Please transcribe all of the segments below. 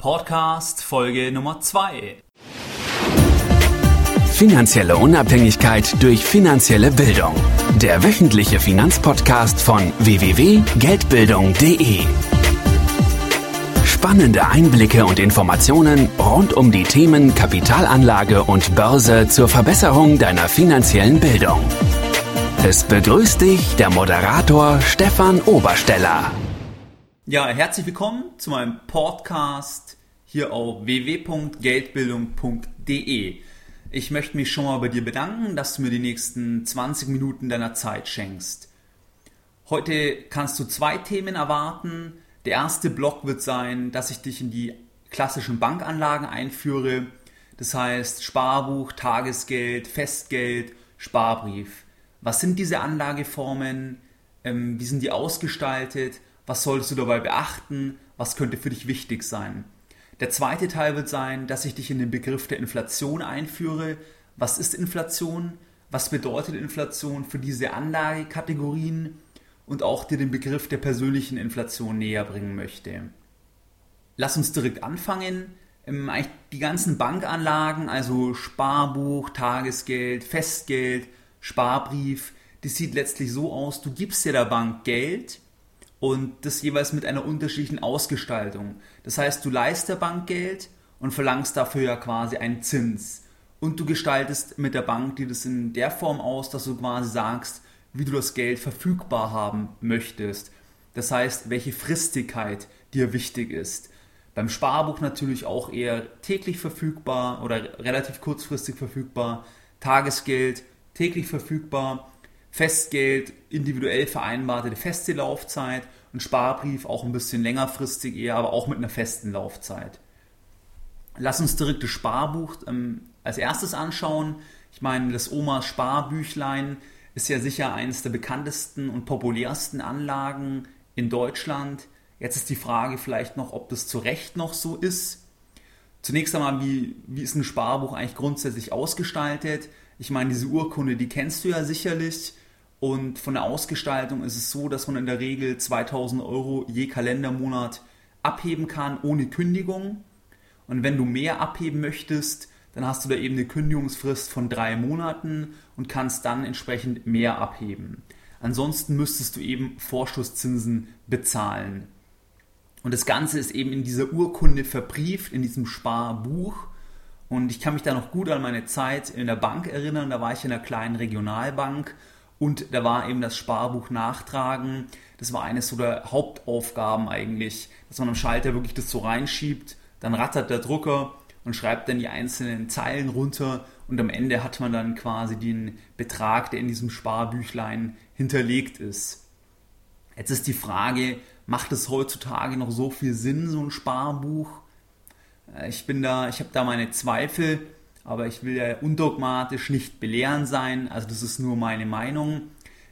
Podcast Folge Nummer 2. Finanzielle Unabhängigkeit durch finanzielle Bildung. Der wöchentliche Finanzpodcast von www.geldbildung.de. Spannende Einblicke und Informationen rund um die Themen Kapitalanlage und Börse zur Verbesserung deiner finanziellen Bildung. Es begrüßt dich der Moderator Stefan Obersteller. Ja, herzlich willkommen zu meinem Podcast hier auf www.geldbildung.de. Ich möchte mich schon mal bei dir bedanken, dass du mir die nächsten 20 Minuten deiner Zeit schenkst. Heute kannst du zwei Themen erwarten. Der erste Block wird sein, dass ich dich in die klassischen Bankanlagen einführe. Das heißt Sparbuch, Tagesgeld, Festgeld, Sparbrief. Was sind diese Anlageformen? Ähm, wie sind die ausgestaltet? Was solltest du dabei beachten? Was könnte für dich wichtig sein? Der zweite Teil wird sein, dass ich dich in den Begriff der Inflation einführe. Was ist Inflation? Was bedeutet Inflation für diese Anlagekategorien? Und auch dir den Begriff der persönlichen Inflation näher bringen möchte. Lass uns direkt anfangen. Ähm, die ganzen Bankanlagen, also Sparbuch, Tagesgeld, Festgeld, Sparbrief, das sieht letztlich so aus, du gibst dir der Bank Geld und das jeweils mit einer unterschiedlichen Ausgestaltung. Das heißt, du leist der Bank Geld und verlangst dafür ja quasi einen Zins. Und du gestaltest mit der Bank dir das in der Form aus, dass du quasi sagst, wie du das Geld verfügbar haben möchtest. Das heißt, welche Fristigkeit dir wichtig ist. Beim Sparbuch natürlich auch eher täglich verfügbar oder relativ kurzfristig verfügbar. Tagesgeld täglich verfügbar Festgeld, individuell vereinbarte feste Laufzeit und Sparbrief auch ein bisschen längerfristig eher, aber auch mit einer festen Laufzeit. Lass uns direkt das Sparbuch ähm, als erstes anschauen. Ich meine, das Omas Sparbüchlein ist ja sicher eines der bekanntesten und populärsten Anlagen in Deutschland. Jetzt ist die Frage vielleicht noch, ob das zu Recht noch so ist. Zunächst einmal, wie, wie ist ein Sparbuch eigentlich grundsätzlich ausgestaltet? Ich meine, diese Urkunde, die kennst du ja sicherlich. Und von der Ausgestaltung ist es so, dass man in der Regel 2000 Euro je Kalendermonat abheben kann ohne Kündigung. Und wenn du mehr abheben möchtest, dann hast du da eben eine Kündigungsfrist von drei Monaten und kannst dann entsprechend mehr abheben. Ansonsten müsstest du eben Vorschusszinsen bezahlen. Und das Ganze ist eben in dieser Urkunde verbrieft, in diesem Sparbuch. Und ich kann mich da noch gut an meine Zeit in der Bank erinnern. Da war ich in einer kleinen Regionalbank und da war eben das Sparbuch nachtragen. Das war eines so der Hauptaufgaben eigentlich, dass man am Schalter wirklich das so reinschiebt. Dann rattert der Drucker und schreibt dann die einzelnen Zeilen runter und am Ende hat man dann quasi den Betrag, der in diesem Sparbüchlein hinterlegt ist. Jetzt ist die Frage, macht es heutzutage noch so viel Sinn, so ein Sparbuch? Äh, ich bin da, ich habe da meine Zweifel aber ich will ja undogmatisch nicht belehren sein, also das ist nur meine Meinung.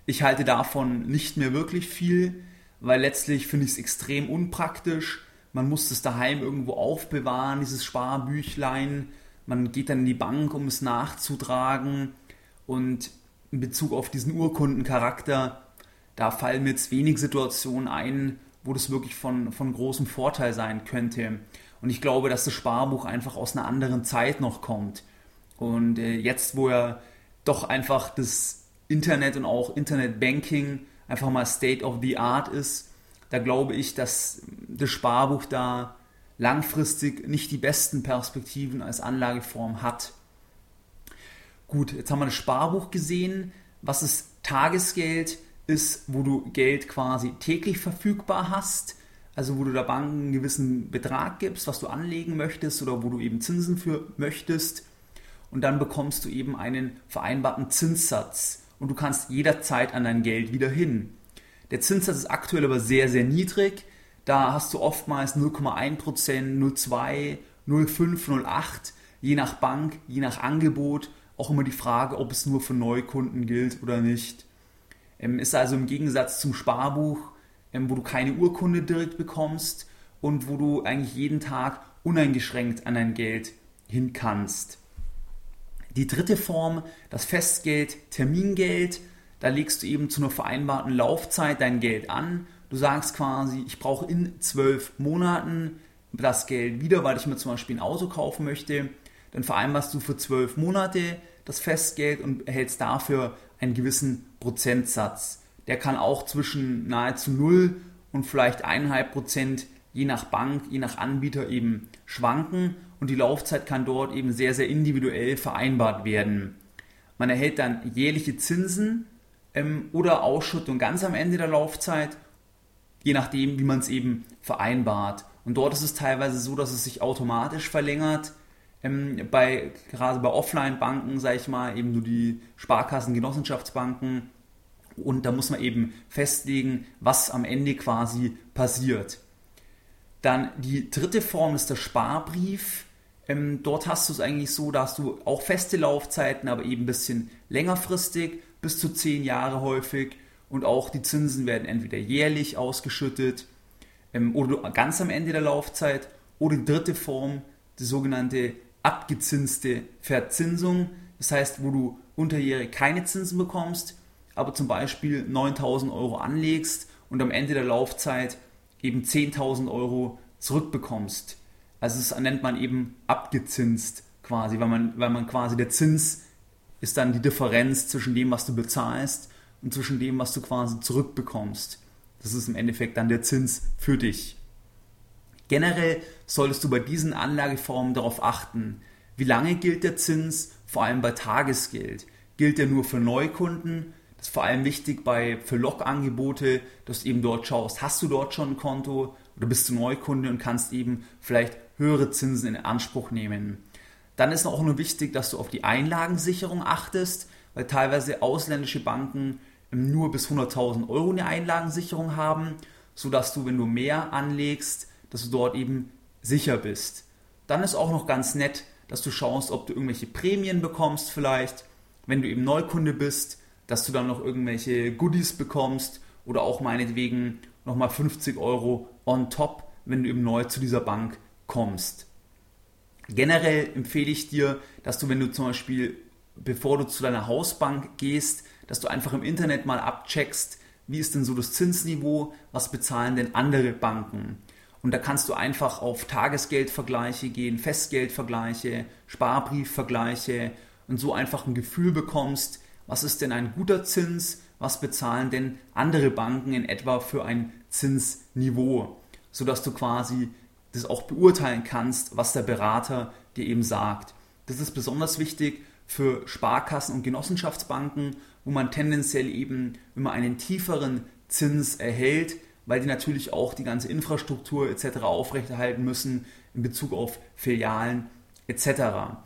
Ich halte davon nicht mehr wirklich viel, weil letztlich finde ich es extrem unpraktisch. Man muss es daheim irgendwo aufbewahren, dieses Sparbüchlein. Man geht dann in die Bank, um es nachzutragen. Und in Bezug auf diesen Urkundencharakter, da fallen mir jetzt wenig Situationen ein, wo das wirklich von, von großem Vorteil sein könnte. Und ich glaube, dass das Sparbuch einfach aus einer anderen Zeit noch kommt. Und äh, jetzt, wo ja doch einfach das Internet und auch Internetbanking einfach mal State of the Art ist, da glaube ich, dass das Sparbuch da langfristig nicht die besten Perspektiven als Anlageform hat. Gut, jetzt haben wir das Sparbuch gesehen. Was ist Tagesgeld? Ist, wo du Geld quasi täglich verfügbar hast also wo du der Bank einen gewissen Betrag gibst, was du anlegen möchtest oder wo du eben Zinsen für möchtest und dann bekommst du eben einen vereinbarten Zinssatz und du kannst jederzeit an dein Geld wieder hin. Der Zinssatz ist aktuell aber sehr, sehr niedrig. Da hast du oftmals 0,1%, 0,2%, 0,5, 0,8%, je nach Bank, je nach Angebot. Auch immer die Frage, ob es nur für Neukunden gilt oder nicht. Ähm, ist also im Gegensatz zum Sparbuch wo du keine Urkunde direkt bekommst und wo du eigentlich jeden Tag uneingeschränkt an dein Geld hin kannst. Die dritte Form, das Festgeld, Termingeld, da legst du eben zu einer vereinbarten Laufzeit dein Geld an. Du sagst quasi, ich brauche in zwölf Monaten das Geld wieder, weil ich mir zum Beispiel ein Auto kaufen möchte. Dann vereinbarst du für zwölf Monate das Festgeld und erhältst dafür einen gewissen Prozentsatz. Der kann auch zwischen nahezu 0 und vielleicht 1,5 Prozent je nach Bank, je nach Anbieter eben schwanken und die Laufzeit kann dort eben sehr, sehr individuell vereinbart werden. Man erhält dann jährliche Zinsen ähm, oder Ausschüttung ganz am Ende der Laufzeit, je nachdem, wie man es eben vereinbart. Und dort ist es teilweise so, dass es sich automatisch verlängert. Ähm, bei, gerade bei Offline-Banken, sage ich mal, eben nur die Sparkassen, Genossenschaftsbanken. Und da muss man eben festlegen, was am Ende quasi passiert. Dann die dritte Form ist der Sparbrief. Ähm, dort hast du es eigentlich so, dass du auch feste Laufzeiten, aber eben ein bisschen längerfristig, bis zu zehn Jahre häufig. Und auch die Zinsen werden entweder jährlich ausgeschüttet ähm, oder ganz am Ende der Laufzeit. Oder die dritte Form, die sogenannte abgezinste Verzinsung. Das heißt, wo du unterjährig keine Zinsen bekommst, aber zum Beispiel 9000 Euro anlegst und am Ende der Laufzeit eben 10.000 Euro zurückbekommst. Also das nennt man eben abgezinst quasi, weil man, weil man quasi der Zins ist dann die Differenz zwischen dem, was du bezahlst und zwischen dem, was du quasi zurückbekommst. Das ist im Endeffekt dann der Zins für dich. Generell solltest du bei diesen Anlageformen darauf achten, wie lange gilt der Zins, vor allem bei Tagesgeld. Gilt der nur für Neukunden? Das ist vor allem wichtig bei für Log-Angebote, dass du eben dort schaust, hast du dort schon ein Konto oder bist du Neukunde und kannst eben vielleicht höhere Zinsen in Anspruch nehmen. Dann ist auch nur wichtig, dass du auf die Einlagensicherung achtest, weil teilweise ausländische Banken nur bis 100.000 Euro eine Einlagensicherung haben, sodass du, wenn du mehr anlegst, dass du dort eben sicher bist. Dann ist auch noch ganz nett, dass du schaust, ob du irgendwelche Prämien bekommst vielleicht, wenn du eben Neukunde bist, dass du dann noch irgendwelche Goodies bekommst oder auch meinetwegen nochmal 50 Euro on top, wenn du eben neu zu dieser Bank kommst. Generell empfehle ich dir, dass du, wenn du zum Beispiel, bevor du zu deiner Hausbank gehst, dass du einfach im Internet mal abcheckst, wie ist denn so das Zinsniveau, was bezahlen denn andere Banken. Und da kannst du einfach auf Tagesgeldvergleiche gehen, Festgeldvergleiche, Sparbriefvergleiche und so einfach ein Gefühl bekommst, was ist denn ein guter Zins, was bezahlen denn andere Banken in etwa für ein Zinsniveau, sodass du quasi das auch beurteilen kannst, was der Berater dir eben sagt. Das ist besonders wichtig für Sparkassen und Genossenschaftsbanken, wo man tendenziell eben immer einen tieferen Zins erhält, weil die natürlich auch die ganze Infrastruktur etc. aufrechterhalten müssen in Bezug auf Filialen etc.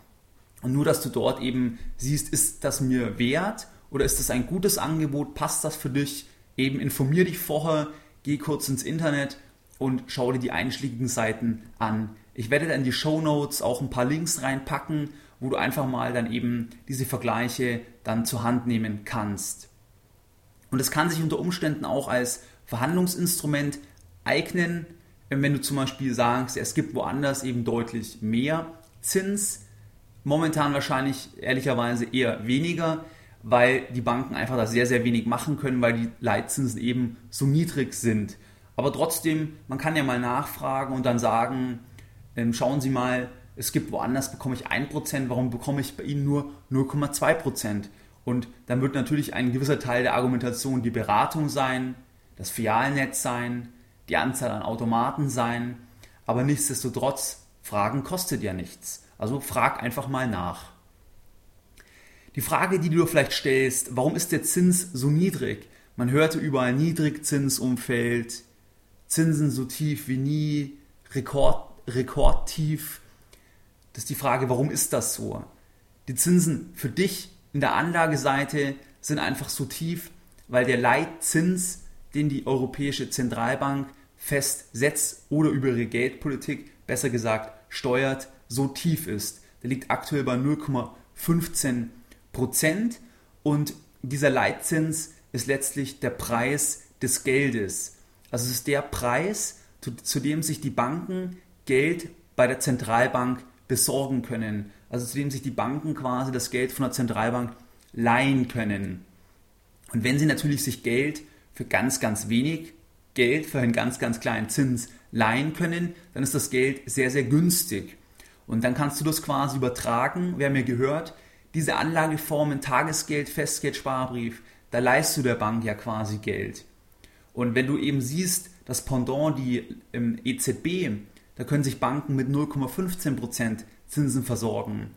Und nur, dass du dort eben siehst, ist das mir wert oder ist das ein gutes Angebot, passt das für dich? Eben informier dich vorher, geh kurz ins Internet und schau dir die einschlägigen Seiten an. Ich werde dann in die Show Notes auch ein paar Links reinpacken, wo du einfach mal dann eben diese Vergleiche dann zur Hand nehmen kannst. Und es kann sich unter Umständen auch als Verhandlungsinstrument eignen, wenn du zum Beispiel sagst, es gibt woanders eben deutlich mehr Zins, Momentan wahrscheinlich ehrlicherweise eher weniger, weil die Banken einfach da sehr, sehr wenig machen können, weil die Leitzinsen eben so niedrig sind. Aber trotzdem, man kann ja mal nachfragen und dann sagen, ähm, schauen Sie mal, es gibt woanders bekomme ich 1%, warum bekomme ich bei Ihnen nur 0,2%? Und dann wird natürlich ein gewisser Teil der Argumentation die Beratung sein, das Filialnetz sein, die Anzahl an Automaten sein, aber nichtsdestotrotz, Fragen kostet ja nichts. Also frag einfach mal nach. Die Frage, die du vielleicht stellst, warum ist der Zins so niedrig? Man hörte überall Niedrigzinsumfeld, Zinsen so tief wie nie, Rekord, Rekordtief. Das ist die Frage, warum ist das so? Die Zinsen für dich in der Anlageseite sind einfach so tief, weil der Leitzins, den die Europäische Zentralbank festsetzt oder über ihre Geldpolitik, besser gesagt, steuert, so tief ist. Der liegt aktuell bei 0,15 Prozent und dieser Leitzins ist letztlich der Preis des Geldes. Also es ist der Preis, zu, zu dem sich die Banken Geld bei der Zentralbank besorgen können. Also zu dem sich die Banken quasi das Geld von der Zentralbank leihen können. Und wenn sie natürlich sich Geld für ganz, ganz wenig Geld, für einen ganz, ganz kleinen Zins leihen können, dann ist das Geld sehr, sehr günstig. Und dann kannst du das quasi übertragen. Haben ja gehört, diese Anlageformen Tagesgeld, Festgeld, Sparbrief, da leihst du der Bank ja quasi Geld. Und wenn du eben siehst, das Pendant, die im EZB, da können sich Banken mit 0,15% Zinsen versorgen,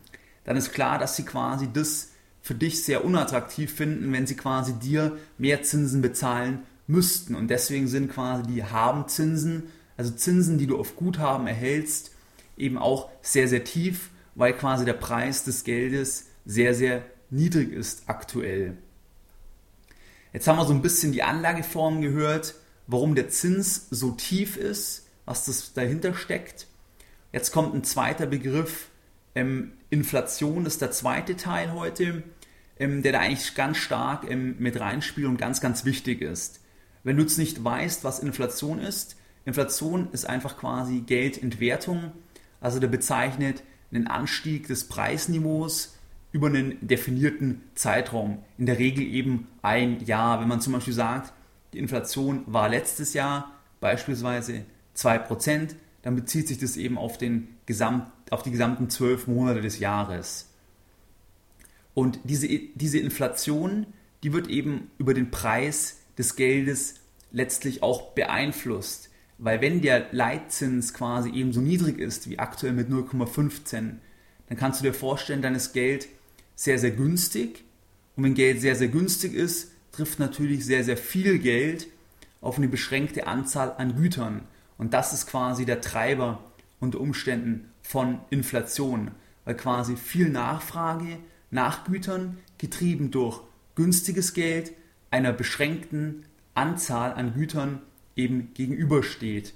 dann ist klar, dass sie quasi das für dich sehr unattraktiv finden, wenn sie quasi dir mehr Zinsen bezahlen müssten. Und deswegen sind quasi die Habenzinsen, also Zinsen, die du auf Guthaben erhältst, eben auch sehr, sehr tief, weil quasi der Preis des Geldes sehr, sehr niedrig ist aktuell. Jetzt haben wir so ein bisschen die Anlageform gehört, warum der Zins so tief ist, was das dahinter steckt. Jetzt kommt ein zweiter Begriff, ähm, Inflation ist der zweite Teil heute, ähm, der da eigentlich ganz stark ähm, mit reinspielt und ganz, ganz wichtig ist. Wenn du jetzt nicht weißt, was Inflation ist, Inflation ist einfach quasi Geldentwertung, also der bezeichnet einen Anstieg des Preisniveaus über einen definierten Zeitraum, in der Regel eben ein Jahr. Wenn man zum Beispiel sagt, die Inflation war letztes Jahr beispielsweise 2%, dann bezieht sich das eben auf, den Gesamt, auf die gesamten zwölf Monate des Jahres. Und diese, diese Inflation, die wird eben über den Preis des Geldes letztlich auch beeinflusst. Weil wenn der Leitzins quasi eben so niedrig ist wie aktuell mit 0,15, dann kannst du dir vorstellen, dann ist Geld sehr, sehr günstig. Und wenn Geld sehr, sehr günstig ist, trifft natürlich sehr, sehr viel Geld auf eine beschränkte Anzahl an Gütern. Und das ist quasi der Treiber unter Umständen von Inflation, weil quasi viel Nachfrage nach Gütern, getrieben durch günstiges Geld, einer beschränkten Anzahl an Gütern eben gegenübersteht.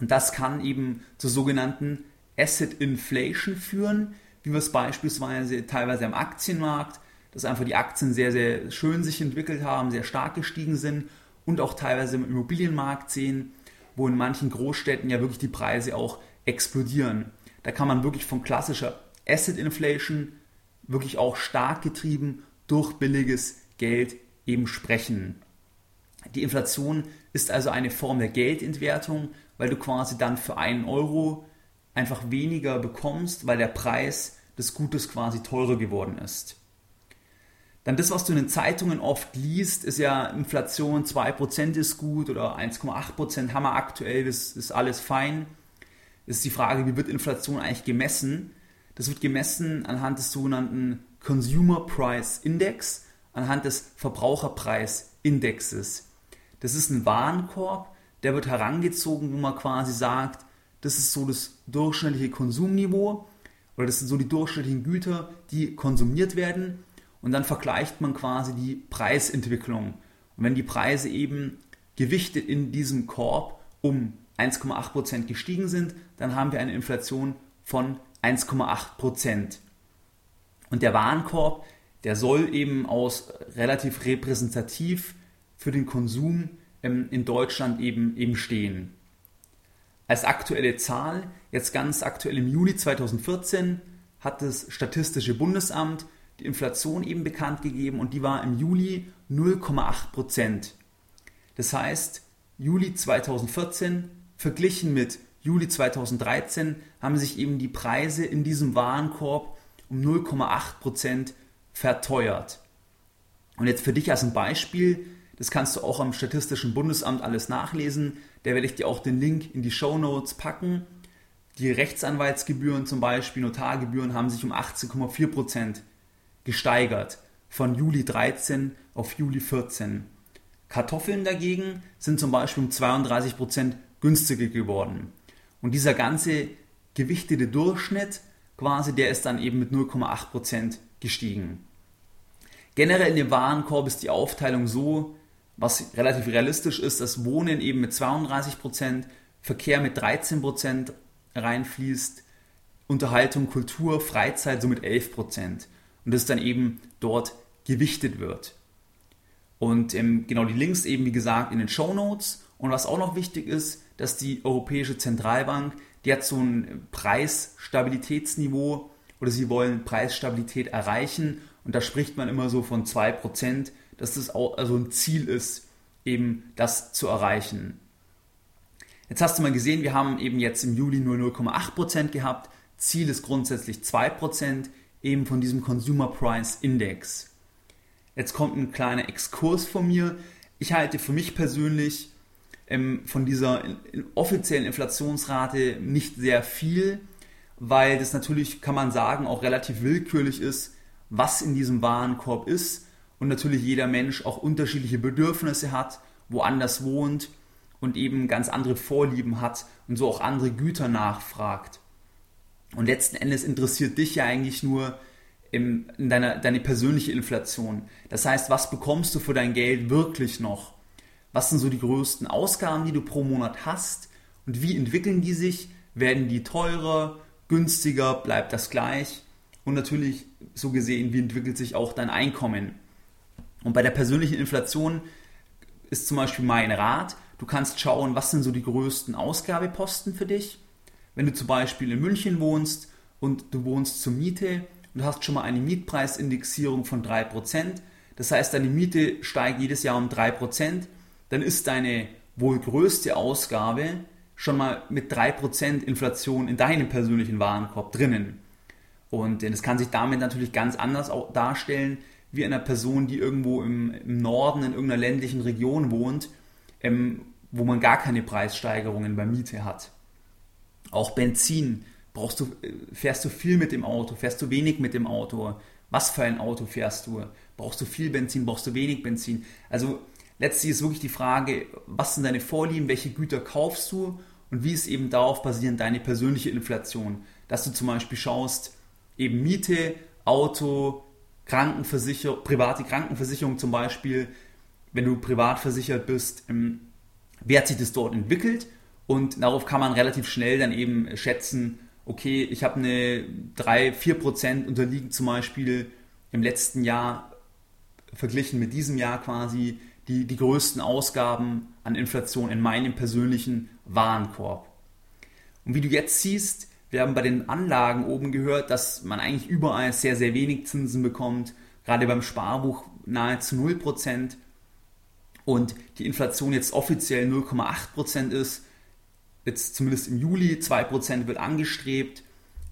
Und das kann eben zur sogenannten Asset Inflation führen, wie wir es beispielsweise teilweise am Aktienmarkt, dass einfach die Aktien sehr, sehr schön sich entwickelt haben, sehr stark gestiegen sind und auch teilweise im Immobilienmarkt sehen, wo in manchen Großstädten ja wirklich die Preise auch explodieren. Da kann man wirklich von klassischer Asset Inflation wirklich auch stark getrieben durch billiges Geld eben sprechen. Die Inflation ist also eine Form der Geldentwertung, weil du quasi dann für einen Euro einfach weniger bekommst, weil der Preis des Gutes quasi teurer geworden ist. Dann das, was du in den Zeitungen oft liest, ist ja Inflation 2% ist gut oder 1,8% haben wir aktuell, das ist alles fein. Das ist die Frage, wie wird Inflation eigentlich gemessen? Das wird gemessen anhand des sogenannten Consumer Price Index, anhand des Verbraucherpreisindexes. Das ist ein Warenkorb, der wird herangezogen, wo man quasi sagt, das ist so das durchschnittliche Konsumniveau oder das sind so die durchschnittlichen Güter, die konsumiert werden und dann vergleicht man quasi die Preisentwicklung. Und wenn die Preise eben gewichtet in diesem Korb um 1,8% gestiegen sind, dann haben wir eine Inflation von 1,8%. Und der Warenkorb, der soll eben aus relativ repräsentativ für den Konsum ähm, in Deutschland eben, eben stehen. Als aktuelle Zahl, jetzt ganz aktuell im Juli 2014, hat das Statistische Bundesamt die Inflation eben bekannt gegeben und die war im Juli 0,8 Prozent. Das heißt, Juli 2014 verglichen mit Juli 2013 haben sich eben die Preise in diesem Warenkorb um 0,8 Prozent verteuert. Und jetzt für dich als ein Beispiel, das kannst du auch am Statistischen Bundesamt alles nachlesen. Da werde ich dir auch den Link in die Show Notes packen. Die Rechtsanwaltsgebühren zum Beispiel, Notargebühren haben sich um 18,4 Prozent gesteigert von Juli 13 auf Juli 14. Kartoffeln dagegen sind zum Beispiel um 32 Prozent günstiger geworden. Und dieser ganze gewichtete Durchschnitt quasi, der ist dann eben mit 0,8 Prozent gestiegen. Generell in dem Warenkorb ist die Aufteilung so, was relativ realistisch ist, dass Wohnen eben mit 32 Prozent, Verkehr mit 13 Prozent reinfließt, Unterhaltung, Kultur, Freizeit so mit 11 Prozent und das dann eben dort gewichtet wird. Und ähm, genau die Links eben wie gesagt in den Show Notes. Und was auch noch wichtig ist, dass die Europäische Zentralbank, die hat so ein Preisstabilitätsniveau oder sie wollen Preisstabilität erreichen und da spricht man immer so von 2%, dass das auch also ein Ziel ist, eben das zu erreichen. Jetzt hast du mal gesehen, wir haben eben jetzt im Juli nur 0,8% gehabt. Ziel ist grundsätzlich 2%, eben von diesem Consumer Price Index. Jetzt kommt ein kleiner Exkurs von mir. Ich halte für mich persönlich ähm, von dieser offiziellen Inflationsrate nicht sehr viel, weil das natürlich, kann man sagen, auch relativ willkürlich ist, was in diesem Warenkorb ist und natürlich jeder Mensch auch unterschiedliche Bedürfnisse hat, woanders wohnt und eben ganz andere Vorlieben hat und so auch andere Güter nachfragt. Und letzten Endes interessiert dich ja eigentlich nur in deiner, deine persönliche Inflation. Das heißt, was bekommst du für dein Geld wirklich noch? Was sind so die größten Ausgaben, die du pro Monat hast? Und wie entwickeln die sich? Werden die teurer, günstiger, bleibt das gleich? Und natürlich so gesehen, wie entwickelt sich auch dein Einkommen? Und bei der persönlichen Inflation ist zum Beispiel mein Rat, du kannst schauen, was sind so die größten Ausgabeposten für dich. Wenn du zum Beispiel in München wohnst und du wohnst zur Miete und du hast schon mal eine Mietpreisindexierung von 3%, das heißt, deine Miete steigt jedes Jahr um 3%, dann ist deine wohl größte Ausgabe schon mal mit 3% Inflation in deinem persönlichen Warenkorb drinnen. Und das kann sich damit natürlich ganz anders darstellen, wie einer Person, die irgendwo im, im Norden in irgendeiner ländlichen Region wohnt, ähm, wo man gar keine Preissteigerungen bei Miete hat. Auch Benzin. Brauchst du, äh, fährst du viel mit dem Auto? Fährst du wenig mit dem Auto? Was für ein Auto fährst du? Brauchst du viel Benzin? Brauchst du wenig Benzin? Also letztlich ist wirklich die Frage, was sind deine Vorlieben? Welche Güter kaufst du? Und wie ist eben darauf basierend deine persönliche Inflation? Dass du zum Beispiel schaust, eben Miete, Auto, Krankenversicherung, private Krankenversicherung zum Beispiel, wenn du privat versichert bist, ähm, wie hat sich das dort entwickelt? Und darauf kann man relativ schnell dann eben schätzen, okay, ich habe eine 3, 4 Prozent unterliegen zum Beispiel im letzten Jahr verglichen mit diesem Jahr quasi die, die größten Ausgaben an Inflation in meinem persönlichen Warenkorb. Und wie du jetzt siehst, wir haben bei den Anlagen oben gehört, dass man eigentlich überall sehr, sehr wenig Zinsen bekommt, gerade beim Sparbuch nahezu 0% und die Inflation jetzt offiziell 0,8% ist, jetzt zumindest im Juli 2% wird angestrebt.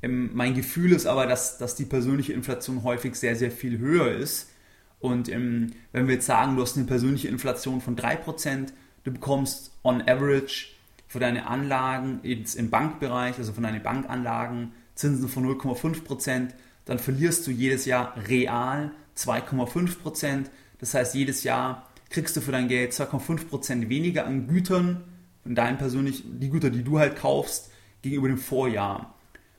Ähm, mein Gefühl ist aber, dass, dass die persönliche Inflation häufig sehr, sehr viel höher ist. Und ähm, wenn wir jetzt sagen, du hast eine persönliche Inflation von 3%, du bekommst on average für deine Anlagen im Bankbereich, also von deinen Bankanlagen, Zinsen von 0,5%, dann verlierst du jedes Jahr real 2,5%. Das heißt, jedes Jahr kriegst du für dein Geld 2,5% weniger an Gütern, von deinen persönlichen, die Güter, die du halt kaufst, gegenüber dem Vorjahr.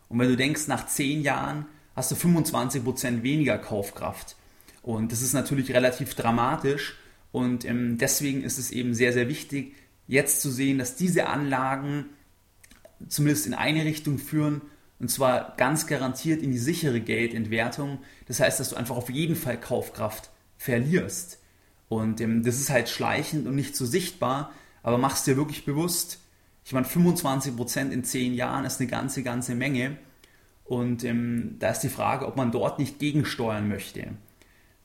Und wenn du denkst, nach 10 Jahren hast du 25% weniger Kaufkraft. Und das ist natürlich relativ dramatisch. Und ähm, deswegen ist es eben sehr, sehr wichtig, jetzt zu sehen, dass diese Anlagen zumindest in eine Richtung führen, und zwar ganz garantiert in die sichere Geldentwertung. Das heißt, dass du einfach auf jeden Fall Kaufkraft verlierst. Und ähm, das ist halt schleichend und nicht so sichtbar, aber machst dir wirklich bewusst, ich meine, 25% in 10 Jahren ist eine ganze, ganze Menge. Und ähm, da ist die Frage, ob man dort nicht gegensteuern möchte.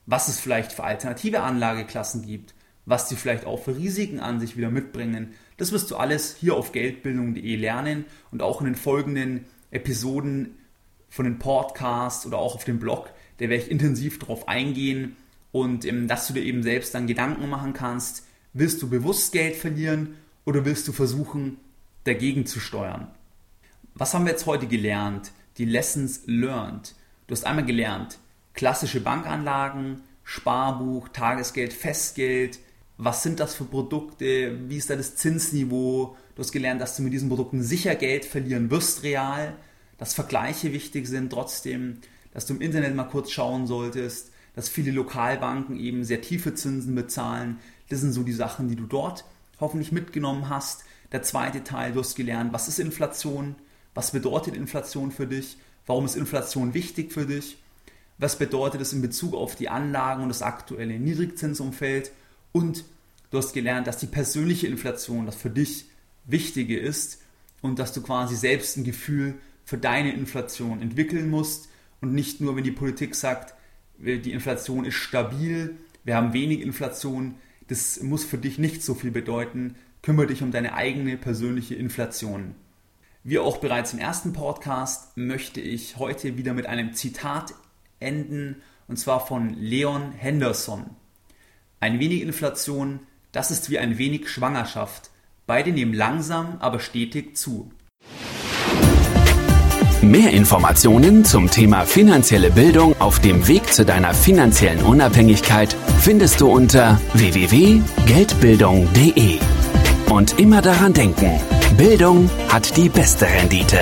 Was es vielleicht für alternative Anlageklassen gibt, was die vielleicht auch für Risiken an sich wieder mitbringen. Das wirst du alles hier auf geldbildung.de lernen und auch in den folgenden Episoden von den Podcasts oder auch auf dem Blog, da werde ich intensiv darauf eingehen und ähm, dass du dir eben selbst dann Gedanken machen kannst, willst du bewusst Geld verlieren oder willst du versuchen, dagegen zu steuern? Was haben wir jetzt heute gelernt? Die Lessons learned. Du hast einmal gelernt, klassische Bankanlagen, Sparbuch, Tagesgeld, Festgeld, was sind das für Produkte, wie ist da das Zinsniveau. Du hast gelernt, dass du mit diesen Produkten sicher Geld verlieren wirst real, dass Vergleiche wichtig sind trotzdem, dass du im Internet mal kurz schauen solltest, dass viele Lokalbanken eben sehr tiefe Zinsen bezahlen. Das sind so die Sachen, die du dort hoffentlich mitgenommen hast. Der zweite Teil, du hast gelernt, was ist Inflation, was bedeutet Inflation für dich, warum ist Inflation wichtig für dich, was bedeutet es in Bezug auf die Anlagen und das aktuelle Niedrigzinsumfeld und du hast gelernt, dass die persönliche Inflation das für dich Wichtige ist und dass du quasi selbst ein Gefühl für deine Inflation entwickeln musst und nicht nur, wenn die Politik sagt, die Inflation ist stabil, wir haben wenig Inflation, das muss für dich nicht so viel bedeuten. kümmere dich um deine eigene persönliche Inflation. Wie auch bereits im ersten Podcast möchte ich heute wieder mit einem Zitat enden, und zwar von Leon Henderson. Ein wenig Inflation, das ist wie ein wenig Schwangerschaft. Beide nehmen langsam, aber stetig zu. Mehr Informationen zum Thema finanzielle Bildung auf dem Weg zu deiner finanziellen Unabhängigkeit findest du unter www.geldbildung.de. Und immer daran denken, Bildung hat die beste Rendite.